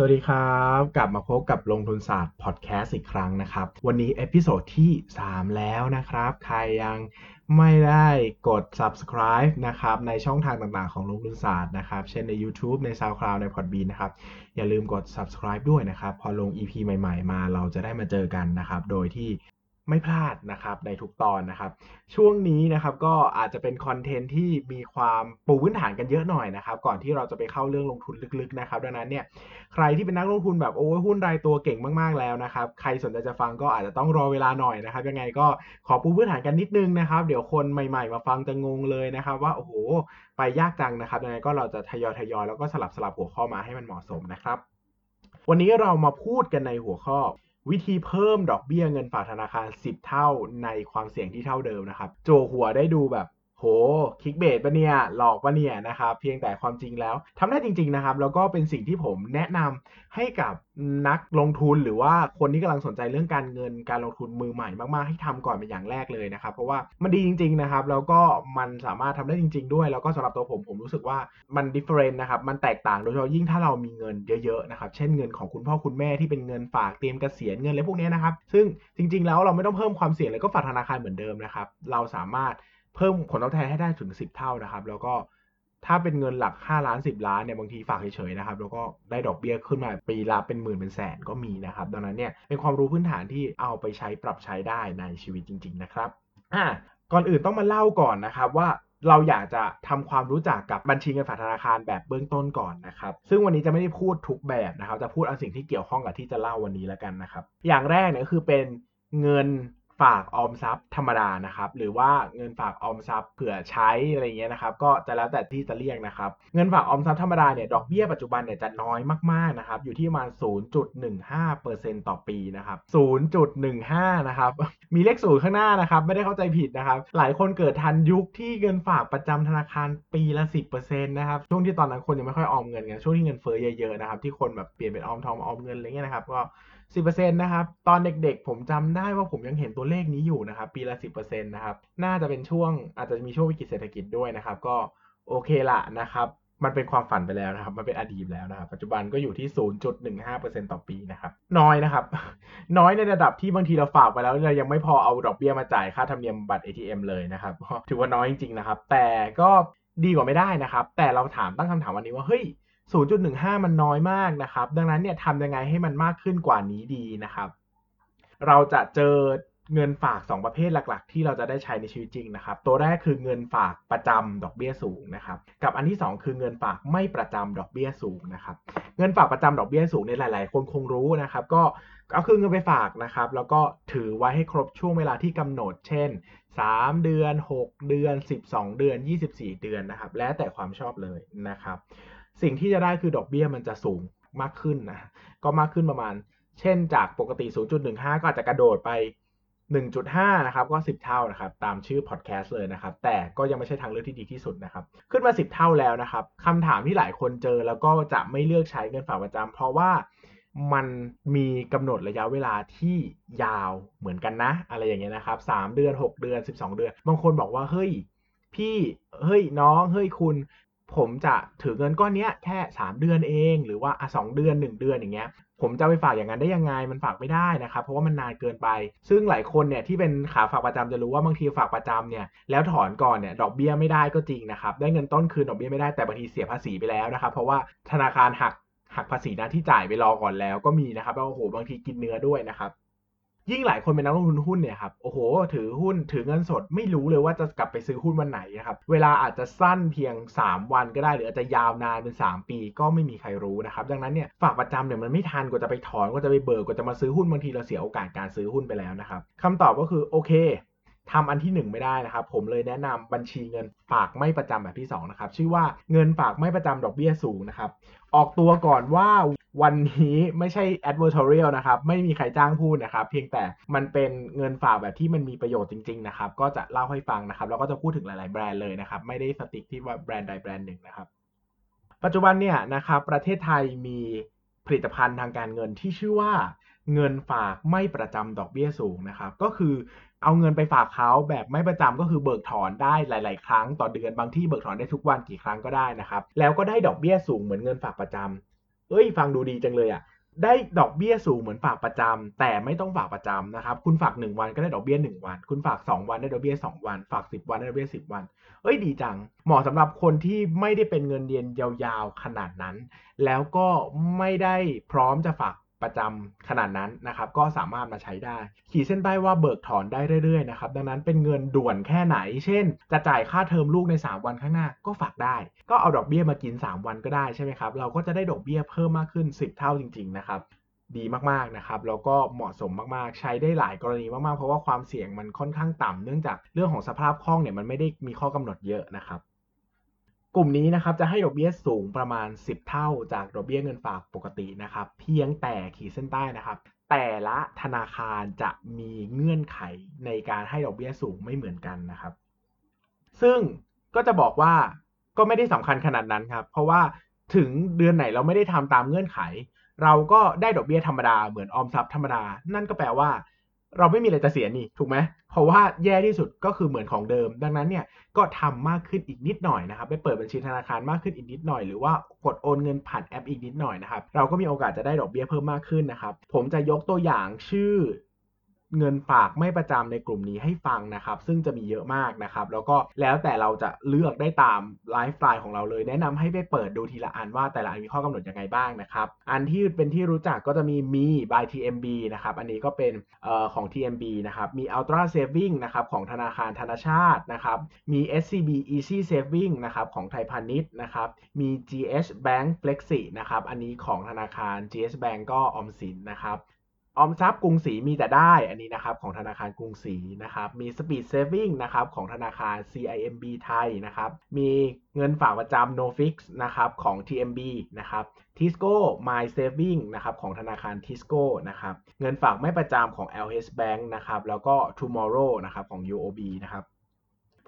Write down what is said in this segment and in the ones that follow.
สวัสดีครับ กลับมาพบกับลงทุนศาสตร์พอดแคสต์อีกครั้งนะครับ วันนี้ episode ที่ 3 แล้วนะครับ ใครยังไม่ได้กด subscribe นะครับ ในช่องทางต่างๆของลงทุนศาสตร์นะครับ เช่นใน YouTube ใน SoundCloud ใน Podbean นะครับ อย่าลืมกด subscribe ด้วยนะครับ พอลง EP ใหม่ๆ มาเราจะได้มาเจอกันนะครับ โดยที่ ไม่พลาดนะครับในทุกตอนนะครับ ช่วงนี้นะครับก็อาจจะเป็นคอนเทนต์ที่มีความปูพื้นฐานกันเยอะหน่อยนะครับ ก่อนที่เราจะไปเข้าเรื่องลงทุนลึกๆนะครับ ดังนั้นเนี่ยใครที่เป็นนักลงทุนแบบโอ้หุ้นรายตัวเก่งมากๆแล้วนะครับ ใครสนใจจะฟังก็อาจจะต้องรอเวลาหน่อยนะครับ ยังไงก็ขอปูพื้นฐานกันนิดนึงนะครับ เดี๋ยวคนใหม่ๆ มาฟังจะงงเลยนะครับ ว่าโอ้โหไปยากจังนะครับยังไงก็เราจะทยอยทยอยแล้วก็สลับสลับหัวข้อมาให้มันเหมาะสมนะครับ วันนี้เรามาพูดกันในหัวข้อ วิธีเพิ่มดอกเบี้ยเงินฝากธนาคาร 10 เท่าในความเสี่ยงที่เท่าเดิมนะครับ โจหัวได้ดูแบบ โหคลิกเบสปะเนี่ยหลอกปะเนี่ยนะครับเพียงแต่ความจริงแล้วทำได้จริง ๆนะครับ แล้วก็เป็นสิ่งที่ผมแนะนำให้กับนักลงทุนหรือว่าคนที่กำลังสนใจเรื่องการเงินการลงทุนมือใหม่มากๆให้ทำก่อนเป็นอย่างแรกเลยนะครับ เพราะว่ามันดีจริง ๆนะครับ แล้วก็มันสามารถทำได้จริง ๆ ด้วย แล้วก็สำหรับตัวผมผมรู้สึกว่ามันดิเฟอเรนต์นะครับมันแตกต่างโดยเฉพาะยิ่งถ้าเรามีเงินเยอะๆนะครับเช่นเงินของคุณพ่อคุณแม่ที่เป็นเงินฝากเตรียมเกษียณเงินอะไรพวกนี้นะครับซึ่งจริง ๆ แล้วเราไม่ต้องเพิ่มความเสี่ยงเลยก็ฝากธนาคารเหมือนเดิมนะครับเราสามารถเพิ่มผลตอบแทนให้ได้ถึง 10 เท่านะครับ แล้วก็ถ้าเป็นเงินหลัก 5 ล้าน 10 ล้านเนี่ยบางทีฝากเฉยๆนะครับ แล้วก็ได้ดอกเบี้ยขึ้นมาปีละเป็นหมื่นเป็นแสนก็มีนะครับ ดังนั้นเนี่ยเป็นความรู้พื้นฐานที่เอาไปใช้ปรับใช้ได้ในชีวิตจริง ๆ นะครับอ่าก่อนอื่นต้องมาเล่าก่อนนะครับว่าเราอยากจะทำความรู้จักกับบัญชีเงินฝากธนาคารแบบเบื้องต้นก่อนนะครับ ซึ่งวันนี้จะไม่ได้พูดทุกแบบนะครับ จะพูดเอาสิ่งที่เกี่ยวข้องกับที่จะเล่าวันนี้แล้วกันนะครับ อย่างแรกเนี่ยคือเป็นเงิน ฝากออมทรัพย์ธรรมดานะครับ หรือว่าเงินฝากออมทรัพย์เผื่อใช้อะไรเงี้ยนะครับ ก็จะแล้วแต่ที่จะเรียกนะครับ เงินฝากออมทรัพย์ธรรมดาเนี่ยดอกเบี้ยปัจจุบันเนี่ยจะน้อยมากๆนะครับอยู่ที่ประมาณ 0.15%ต่อปีนะครับ 0.15 นะครับ มีเลขศูนย์ข้างหน้านะครับ ไม่ได้เข้าใจผิดนะครับ หลายคนเกิดทันยุคที่เงินฝากประจำธนาคารปีละ 10%นะครับ ช่วงที่ตอนนั้นคนยังไม่ค่อยออมเงินกันช่วงที่เงินเฟ้อเยอะๆนะครับที่คนแบบเปลี่ยนเป็นออมทองออมเงินอะไรเงี้ยนะครับก็ 10%นะครับ ตอนเด็กๆ ผมจำได้ว่าผมยังเห็นตัวเลขนี้อยู่นะครับ ปีละ 10%นะครับ น่าจะเป็นช่วงอาจจะมีช่วงวิกฤตเศรษฐกิจด้วยนะครับ ก็โอเคละนะครับ มันเป็นความฝันไปแล้วนะครับ มันเป็นอดีตแล้วนะครับ ปัจจุบันก็อยู่ที่ 0.15%ต่อปีนะครับ น้อยนะครับ น้อยในระดับที่บางทีเราฝากไปแล้วเรายังไม่พอเอาดอกเบี้ยมาจ่ายค่าธรรมเนียมบัตร ATM เลยนะครับ ถือว่าน้อยจริงๆนะครับ แต่ก็ดีกว่าไม่ได้นะครับ แต่เราถามตั้งคำถามวันนี้ว่า เฮ้ย 0.15 มันน้อยมากนะครับ ดังนั้นเนี่ยทำยังไงให้มันมากขึ้นกว่านี้ดีนะครับ เราจะเจอเงินฝาก 2 ประเภทหลักๆ ที่เราจะได้ใช้ในชีวิตจริงนะครับ ตัวแรกคือเงินฝากประจำดอกเบี้ยสูงนะครับ กับอันที่ 2 คือเงินฝากไม่ประจำดอกเบี้ยสูงนะครับ เงินฝากประจำดอกเบี้ยสูงในหลาย ๆ คนคงรู้นะครับ ก็ก็คือเงินไปฝากนะครับ แล้วก็ถือไว้ให้ครบช่วงเวลาที่กำหนด เช่น 3 เดือน 6 เดือน 12 เดือน 24 เดือนนะครับ แล้วแต่ความชอบเลยนะครับ สิ่งที่จะได้คือดอกเบี้ยมันจะสูงมากขึ้นนะ ก็มากขึ้นประมาณ เช่นจากปกติ 0.15 ก็อาจจะกระโดดไป 1.5 นะครับ ก็ 10 เท่านะครับ ตามชื่อพอดแคสต์เลยนะครับ แต่ก็ยังไม่ใช่ทางเลือกที่ดีที่สุดนะครับ ขึ้นมา 10 เท่าแล้วนะครับคำถามที่หลายคนเจอแล้วก็จะไม่เลือกใช้เงินฝากประจำเพราะว่ามันมีกำหนดระยะเวลาที่ยาวเหมือนกันนะ อะไรอย่างเงี้ยนะครับ3เดือน 6 เดือน 12 เดือน บางคนบอกว่าเฮ้ย พี่เฮ้ยน้องเฮ้ยคุณ ผมจะถือเงินก้อนนี้แค่ 3 เดือนเอง หรือว่าอะสเดือน 1 เดือนอย่างเงี้ยผมจะไปฝากอย่างนั้นได้ยังไงมันฝากไม่ได้นะครับ เพราะว่ามันนานเกินไป ซึ่งหลายคนเนี่ยที่เป็นขาฝากประจำจะรู้ว่าบางทีฝากประจำเนี่ยแล้วถอนก่อนเนี่ยดอกเบี้ยไม่ได้ก็จริงนะครับได้เงินต้นคืนดอกเบี้ยไม่ได้แต่บางทีเสียภาษีไปแล้วนะครับ เพราะว่าธนาคารหักหักภาษีหน้าที่จ่ายไปรอก่อนแล้วก็มีนะครับแล้วโอ้โหบางทีกินเนื้อด้วยนะครับ ยิ่งหลายคนเป็นนักลงทุนหุ้นเนี่ยครับโอ้โห ถือหุ้นถือเงินสดไม่รู้เลยว่าจะกลับไปซื้อหุ้นวันไหนนะครับเวลาอาจจะสั้นเพียง 3 วันก็ได้ หรืออาจจะยาวนานเป็น 3 ปีก็ไม่มีใครรู้นะครับดังนั้นเนี่ยฝากประจำเนี่ยมันไม่ทันกว่าจะไปถอนกว่าจะไปเบิกกว่าจะมาซื้อหุ้นบางทีเราเสียโอกาสการซื้อหุ้นไปแล้วนะครับคำตอบก็คือโอเค ทำอันที่ 1 ไม่ได้นะครับ ผมเลยแนะนำบัญชีเงินฝากไม่ประจำแบบที่2นะครับชื่อว่าเงินฝากไม่ประจำดอกเบี้ยสูงนะครับ ออกตัวก่อนว่าวันนี้ไม่ใช่ advertorial นะครับไม่มีใครจ้างพูดนะครับ เพียงแต่มันเป็นเงินฝากแบบที่มันมีประโยชน์จริง ๆ นะครับ ก็จะเล่าให้ฟังนะครับแล้วก็จะพูดถึงหลาย ๆ แบรนด์เลยนะครับ ไม่ได้สติ๊กที่ว่าแบรนด์ใดแบรนด์หนึ่งนะครับ ปัจจุบันเนี่ยนะครับประเทศไทยมีผลิตภัณฑ์ทางการเงินที่ชื่อว่า เงินฝากไม่ประจำดอกเบี้ยสูงนะครับ ก็คือเอาเงินไปฝากเขาแบบไม่ประจำก็คือเบิกถอนได้หลาย ๆ ครั้งต่อเดือนบางที่เบิกถอนได้ทุกวันกี่ครั้งก็ได้นะครับ แล้วก็ได้ดอกเบี้ยสูงเหมือนเงินฝากประจำเอ้ย ฟังดูดีจังเลยอะได้ดอกเบี้ยสูงเหมือนฝากประจำแต่ไม่ต้องฝากประจำนะครับ คุณฝาก 1 วันก็ได้ดอกเบี้ย 1 วัน คุณฝาก 2 วันได้ดอกเบี้ย 2 วัน ฝาก 10 วันได้ดอกเบี้ย 10 วัน เอ้ยดีจัง เหมาะสำหรับคนที่ไม่ได้เป็นเงินเดือนยาวๆขนาดนั้น แล้วก็ไม่ได้พร้อมจะฝาก ประจำขนาดนั้นนะครับก็สามารถมาใช้ได้ ขีดเส้นใต้ว่าเบิกถอนได้เรื่อยๆนะครับดังนั้นเป็นเงินด่วนแค่ไหน เช่น จะจ่ายค่าเทอมลูกใน 3 วันข้างหน้าก็ฝากได้ ก็เอาดอกเบี้ยมากิน 3 วันก็ได้ใช่ไหมครับเราก็จะได้ดอกเบี้ยเพิ่มมากขึ้น 10 เท่าจริงๆนะครับดีมากๆนะครับแล้วก็เหมาะสมมากๆ ใช้ได้หลายกรณีมากๆ เพราะว่าความเสี่ยงมันค่อนข้างต่ำเนื่องจากเรื่องของสภาพคล่องเนี่ยมันไม่ได้มีข้อกำหนดเยอะนะครับ กลุ่มนี้นะครับจะให้ดอกเบี้ยสูงประมาณ 10 เท่าจากดอกเบี้ยเงินฝากปกตินะครับ เพียงแต่ขีดเส้นใต้นะครับ แต่ละธนาคารจะมีเงื่อนไขในการให้ดอกเบี้ยสูงไม่เหมือนกันนะครับ ซึ่งก็จะบอกว่าก็ไม่ได้สำคัญขนาดนั้นครับ เพราะว่าถึงเดือนไหนเราไม่ได้ทำตามเงื่อนไข เราก็ได้ดอกเบี้ยธรรมดาเหมือนออมทรัพย์ธรรมดา นั่นก็แปลว่า เราไม่มีอะไรจะเสียนี่ถูกไหมเพราะว่าแย่ที่สุดก็คือเหมือนของเดิม ดังนั้นเนี่ยก็ทำมากขึ้นอีกนิดหน่อยนะครับไปเปิดบัญชีธนาคารมากขึ้นอีกนิดหน่อย หรือว่ากดโอนเงินผ่านแอปอีกนิดหน่อยนะครับเราก็มีโอกาสจะได้ดอกเบี้ยเพิ่มมากขึ้นนะครับผมจะยกตัวอย่างชื่อ เงินฝากไม่ประจำในกลุ่มนี้ให้ฟังนะครับ ซึ่งจะมีเยอะมากนะครับ แล้วก็แล้วแต่เราจะเลือกได้ตามไลฟ์สไตล์ของเราเลย แนะนำให้ไปเปิดดูทีละอันว่าแต่ละอันมีข้อกำหนดยังไงบ้างนะครับ อันที่เป็นที่รู้จักก็จะมีมี by TMB นะครับ อันนี้ก็เป็นออของ TMB นะครับ มี Ultra Saving นะครับของธนาคารธนาชาตินะครับ มี SCB Easy Saving นะครับของไทยพาณิชย์นะครับ มี GH Bank Flexi นะครับ อันนี้ของธนาคาร GH Bank ก็ออมสินนะครับ ออมทรัพย์กรุงศรีมีแต่ได้อันนี้นะครับของธนาคารกรุงศรีนะครับมี Speed Saving นะครับของธนาคาร CIMB ไทยนะครับมีเงินฝากประจำ NoFix นะครับของ TMB นะครับ Tisco My Saving นะครับของธนาคาร Tisco นะครับเงินฝากไม่ประจำของ LH Bank นะครับแล้วก็ Tomorrow นะครับของ UOB นะครับ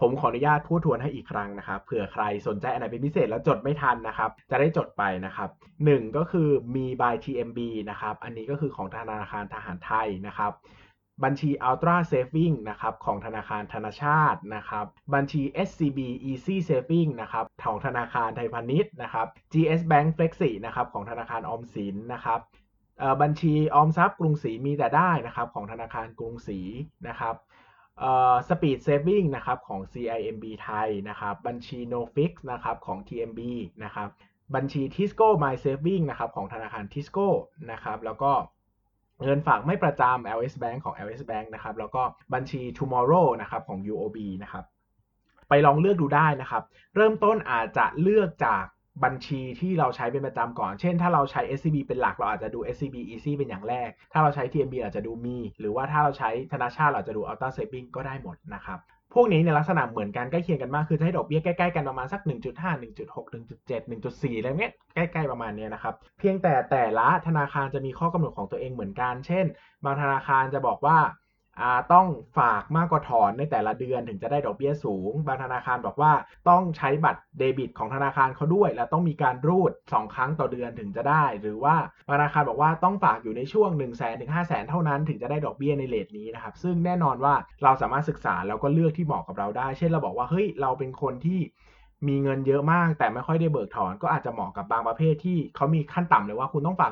ผมขออนุญาตพูดทวนให้อีกครั้งนะครับเผื่อใครสนใจอันไหนเป็นพิเศษแล้วจดไม่ทันนะครับ จะได้จดไปนะครับ1ก็คือมี by TMB นะครับ อันนี้ก็คือของธนาคารทหารไทยนะครับบัญชี Ultra Saving นะครับของธนาคารธนาชาตินะครับ บัญชี SCB Easy Saving นะครับของธนาคารไทยพาณิชย์นะครับ GS Bank Flexi นะครับของธนาคารออมสินนะครับบัญชีออมทรัพย์กรุงศรีมีแต่ได้นะครับของธนาคารกรุงศรีนะครับ Speed Saving นะครับของ CIMB ไทยนะครับ บัญชี NoFix นะครับของ TMB นะครับ บัญชี Tisco My Saving นะครับของธนาคาร Tisco นะครับ แล้วก็เงินฝากไม่ประจำ LS Bank ของ LS Bank นะครับ แล้วก็บัญชี Tomorrow นะครับของ UOB นะครับ ไปลองเลือกดูได้นะครับ เริ่มต้นอาจจะเลือกจาก บัญชีที่เราใช้เป็นประจำก่อน เช่น ถ้าเราใช้ SCB เป็นหลักเราอาจจะดู SCB Easy เป็นอย่างแรก ถ้าเราใช้ TMB อาจจะดูมี หรือว่าถ้าเราใช้ธนาชาติเราจะดู Ultra Saving ก็ได้หมดนะครับพวกนี้ในลักษณะเหมือนกันใกล้เคียงกันมาก คือจะให้ดอกเบี้ยใกล้ๆกันประมาณสัก 1.5 1.6 1.7 1.4 อะไรเงี้ยใกล้ๆประมาณนี้นะครับ เพียงแต่แต่ละธนาคารจะมีข้อกำหนดของตัวเองเหมือนกัน เช่น บางธนาคารจะบอกว่า ต้องฝากมากกว่าถอนในแต่ละเดือนถึงจะได้ดอกเบี้ยสูง บางธนาคารบอกว่าต้องใช้บัตรเดบิตของธนาคารเขาด้วย แล้วต้องมีการรูด 2 ครั้งต่อเดือนถึงจะได้ หรือว่าธนาคารบอกว่าต้องฝากอยู่ในช่วง 1 0 0 0 0แสนถึงห้าแสนเท่านั้นถึงจะได้ดอกเบี้ยในเลทนี้นะครับ ซึ่งแน่นอนว่าเราสามารถศึกษาแล้วก็เลือกที่เหมาะกับเราได้ เช่นเราบอกว่าเฮ้ยเราเป็นคนที่มีเงินเยอะมากแต่ไม่ค่อยได้เบิกถอน ก็อาจจะเหมาะกับบางประเภทที่เขามีขั้นต่ำเลยว่าคุณต้องฝาก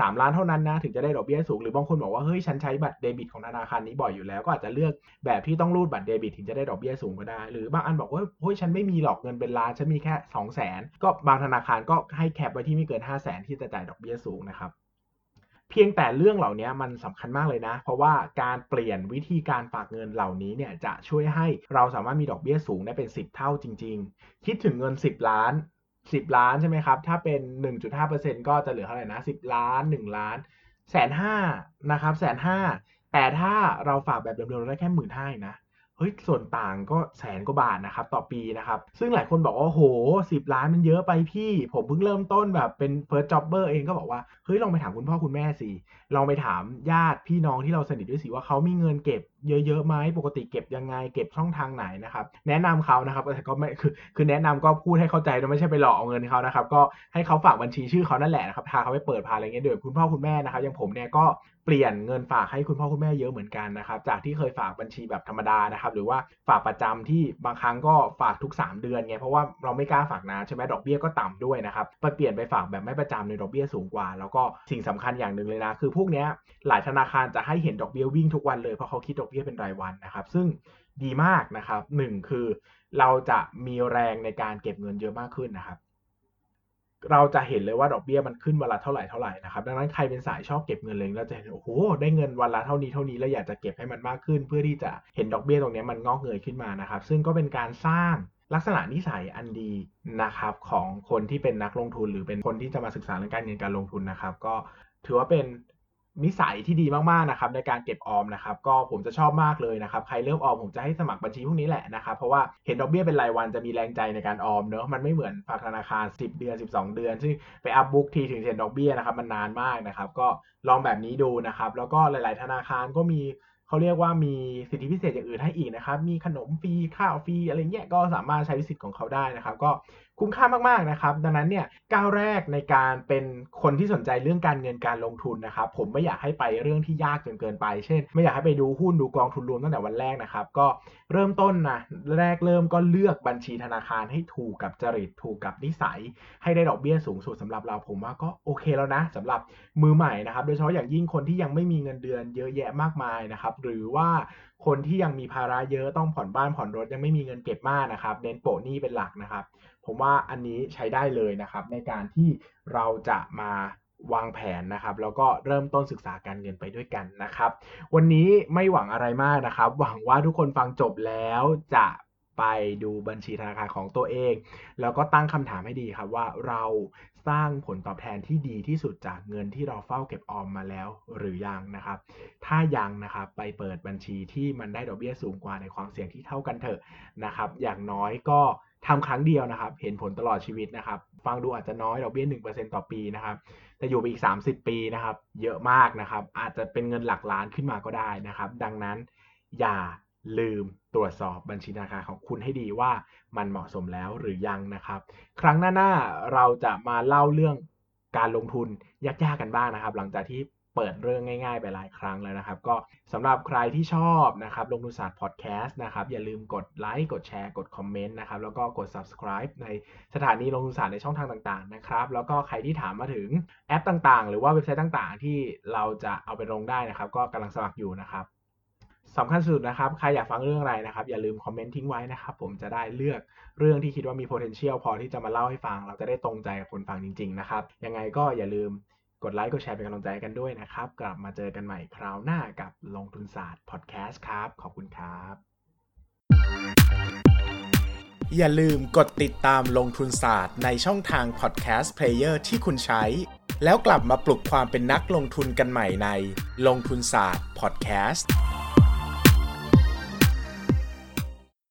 สามล้านเท่านั้นนะถึงจะได้ดอกเบี้ยสูง หรือบางคนบอกว่าเฮ้ยฉันใช้บัตรเดบิตของธนาคารนี้บ่อยอยู่แล้วก็อาจจะเลือกแบบที่ต้องรูดบัตรเดบิตถึงจะได้ดอกเบี้ยสูงก็ได้ หรือบางอันบอกว่าเฮ้ยฉันไม่มีหรอกเงินเป็นล้านฉันมีแค่ 2 0 0 0 0นก็บางธนาคารก็ให้แคปไว้ที่ไม่เกิน 5 0 0 0 0นที่จะจ่ายดอกเบี้ยสูงนะครับเพียงแต่เรื่องเหล่านี้มันสำคัญมากเลยนะ เพราะว่าการเปลี่ยนวิธีการฝากเงินเหล่านี้เนี่ยจะช่วยให้เราสามารถมีดอกเบี้ยสูงได้เป็น 10 เท่าจริง ๆ คิดถึงเงิน 10 ล้าน สิบล้านใช่ไหมครับ ถ้าเป็นหนึ่งจุดห้าเปอร์เซ็นก็จะเหลือเท่าไหร่นะสิบล้านหนึ่งล้านแสนห้านะครับแสนห้าแต่ถ้าเราฝากแบบเดิมๆเราได้แค่หมื่นห้านะเฮ้ยส่วนต่างก็แสนกว่าบาทนะครับต่อปีนะครับ ซึ่งหลายคนบอกว่าโหสิบล้านมันเยอะไปพี่ ผมเพิ่งเริ่มต้นแบบเป็น first jobber เองก็บอกว่าเฮ้ยลองไปถามคุณพ่อคุณแม่สิลองไปถามญาติพี่น้องที่เราสนิทด้วยสิว่าเขามีเงินเก็บ เยอะๆไหมปกติเก็บยังไง เก็บช่องทางไหนนะครับ แนะนำเขานะครับแต่ก็ไม่คือคือแนะนำก็พูดให้เข้าใจนะไม่ใช่ไปหลอกเอาเงินเขานะครับ ก็ให้เขาฝากบัญชีชื่อเขานั่นแหละนะครับพาเขาไปเปิดพาอะไรเงี้ยเดี๋ยวคุณพ่อคุณแม่นะครับอย่างผมเนี่ยก็เปลี่ยนเงินฝากให้คุณพ่อคุณแม่เยอะเหมือนกันนะครับ จากที่เคยฝากบัญชีแบบธรรมดานะครับ หรือว่าฝากประจำที่บางครั้งก็ฝากทุก 3 เดือนไงเพราะว่าเราไม่กล้าฝากนานใช่ไหมดอกเบี้ยก็ต่ำด้วยนะครับไปเปลี่ยนไปฝากแบบไม่ประจำในดอกเบี้ยสูงกว่า แล้วก็สิ่งสำคัญอย่างหนึ่งเลยนะคือพวกเนี้ยหลายธนาคารจะให้เห็นดอกเบี้ยวิ่งทุกวันเลยเพราะเขาคิดดอกเบี้ยเป็นรายวันนะครับ ซึ่งดีมากนะครับหนึ่งคือเราจะมีแรงในการเก็บเงินเยอะมากขึ้นนะครับ เราจะเห็นเลยว่าดอกเบี้ยมันขึ้นวันละเท่าไหร่เท่าไหร่นะครับ ดังนั้นใครเป็นสายชอบเก็บเงินเลยเราจะเห็นโอ้โหได้เงินวันละเท่านี้เท่านี้แล้วอยากจะเก็บให้มันมากขึ้น เพื่อที่จะเห็นดอกเบี้ยตรงนี้มันงอกเงยขึ้นมานะครับ ซึ่งก็เป็นการสร้างลักษณะนิสัยอันดีนะครับของคนที่เป็นนักลงทุนหรือเป็นคนที่จะมาศึกษาเรื่องการเงินการลงทุนนะครับ ก็ถือว่าเป็น นิสัยที่ดีมากๆนะครับในการเก็บออมนะครับก็ผมจะชอบมากเลยนะครับใครเริ่มออมผมจะให้สมัครบัญชีพวกนี้แหละนะครับเพราะว่าเห็นดอกเบี้ยเป็นรายวันจะมีแรงใจในการออมเนอะมันไม่เหมือนฝากธนาคาร 10 เดือน 12 เดือนซึ่งไปอัพบุ๊กทีถึงเห็นดอกเบี้ยนะครับมันนานมากนะครับก็ลองแบบนี้ดูนะครับแล้วก็หลาย ๆ ธนาคารก็มีเขาเรียกว่ามีสิทธิพิเศษอย่างอื่นให้อีกนะครับ มีขนมฟรีข้าวฟรีอะไรเงี้ยก็สามารถใช้สิทธิ์ของเขาได้นะครับ ก็ คุ้มค่ามากๆนะครับ ดังนั้นเนี่ยก้าวแรกในการเป็นคนที่สนใจเรื่องการเงินการลงทุนนะครับ ผมไม่อยากให้ไปเรื่องที่ยากจนเกินไป เช่น ไม่อยากให้ไปดูหุ้นดูกองทุนรวมตั้งแต่วันแรกนะครับ ก็เริ่มต้นนะแรกเริ่มก็เลือกบัญชีธนาคารให้ถูกกับจริตถูกกับนิสัย ให้ได้ดอกเบี้ยสูงสุดสำหรับเราผมว่าก็โอเคแล้วนะสำหรับมือใหม่นะครับ โดยเฉพาะอย่างยิ่งคนที่ยังไม่มีเงินเดือนเยอะแยะมากมายนะครับ หรือว่า คนที่ยังมีภาระเยอะต้องผ่อนบ้านผ่อนรถยังไม่มีเงินเก็บมากนะครับเน้นโปะหนี้เป็นหลักนะครับ ผมว่าอันนี้ใช้ได้เลยนะครับ ในการที่เราจะมาวางแผนนะครับ แล้วก็เริ่มต้นศึกษาการเงินไปด้วยกันนะครับ วันนี้ไม่หวังอะไรมากนะครับ หวังว่าทุกคนฟังจบแล้วจะ ไปดูบัญชีธนาคารของตัวเอง แล้วก็ตั้งคำถามให้ดีครับว่าเราสร้างผลตอบแทนที่ดีที่สุดจากเงินที่เราเฝ้าเก็บออมมาแล้วหรือยังนะครับ ถ้ายังนะครับไปเปิดบัญชีที่มันได้ดอกเบี้ยสูงกว่าในความเสี่ยงที่เท่ากันเถอะนะครับ อย่างน้อยก็ทำครั้งเดียวนะครับ เห็นผลตลอดชีวิตนะครับ ฟังดูอาจจะน้อยดอกเบี้ย1%ต่อปีนะครับแต่อยู่ไปอีก 30 ปีนะครับ เยอะมากนะครับ อาจจะเป็นเงินหลักล้านขึ้นมาก็ได้นะครับ ดังนั้นอย่า ลืมตรวจสอบบัญชีธนาคารของคุณให้ดีว่ามันเหมาะสมแล้วหรือยังนะครับ ครั้งหน้าๆเราจะมาเล่าเรื่องการลงทุนยากๆกันบ้างนะครับ หลังจากที่เปิดเรื่องง่ายๆ ไปหลายครั้งแล้วนะครับ ก็สำหรับใครที่ชอบนะครับลงทุนศาสตร์พอดแคสต์นะครับ อย่าลืมกดไลค์กดแชร์กดคอมเมนต์นะครับ แล้วก็กด subscribe ในสถานีลงทุนศาสตร์ในช่องทางต่างๆนะครับ แล้วก็ใครที่ถามมาถึงแอปต่างๆ หรือว่าเว็บไซต์ต่างๆ ที่เราจะเอาไปลงได้นะครับ ก็กำลังสมัครอยู่นะครับ สำคัญสุดนะครับ ใครอยากฟังเรื่องอะไรนะครับ อย่าลืมคอมเมนต์ทิ้งไว้นะครับ ผมจะได้เลือกเรื่องที่คิดว่ามี potential พอที่จะมาเล่าให้ฟัง เราจะได้ตรงใจกับคนฟังจริง ๆ นะครับ ยังไงก็อย่าลืมกดไลค์ กดแชร์เป็นกำลังใจกันด้วยนะครับ กลับมาเจอกันใหม่คราวหน้ากับลงทุนศาสตร์พอดแคสต์ครับ ขอบคุณครับ อย่าลืมกดติดตามลงทุนศาสตร์ในช่องทาง podcast player ที่คุณใช้ แล้วกลับมาปลุกความเป็นนักลงทุนกันใหม่ในลงทุนศาสตร์พอดแคสต์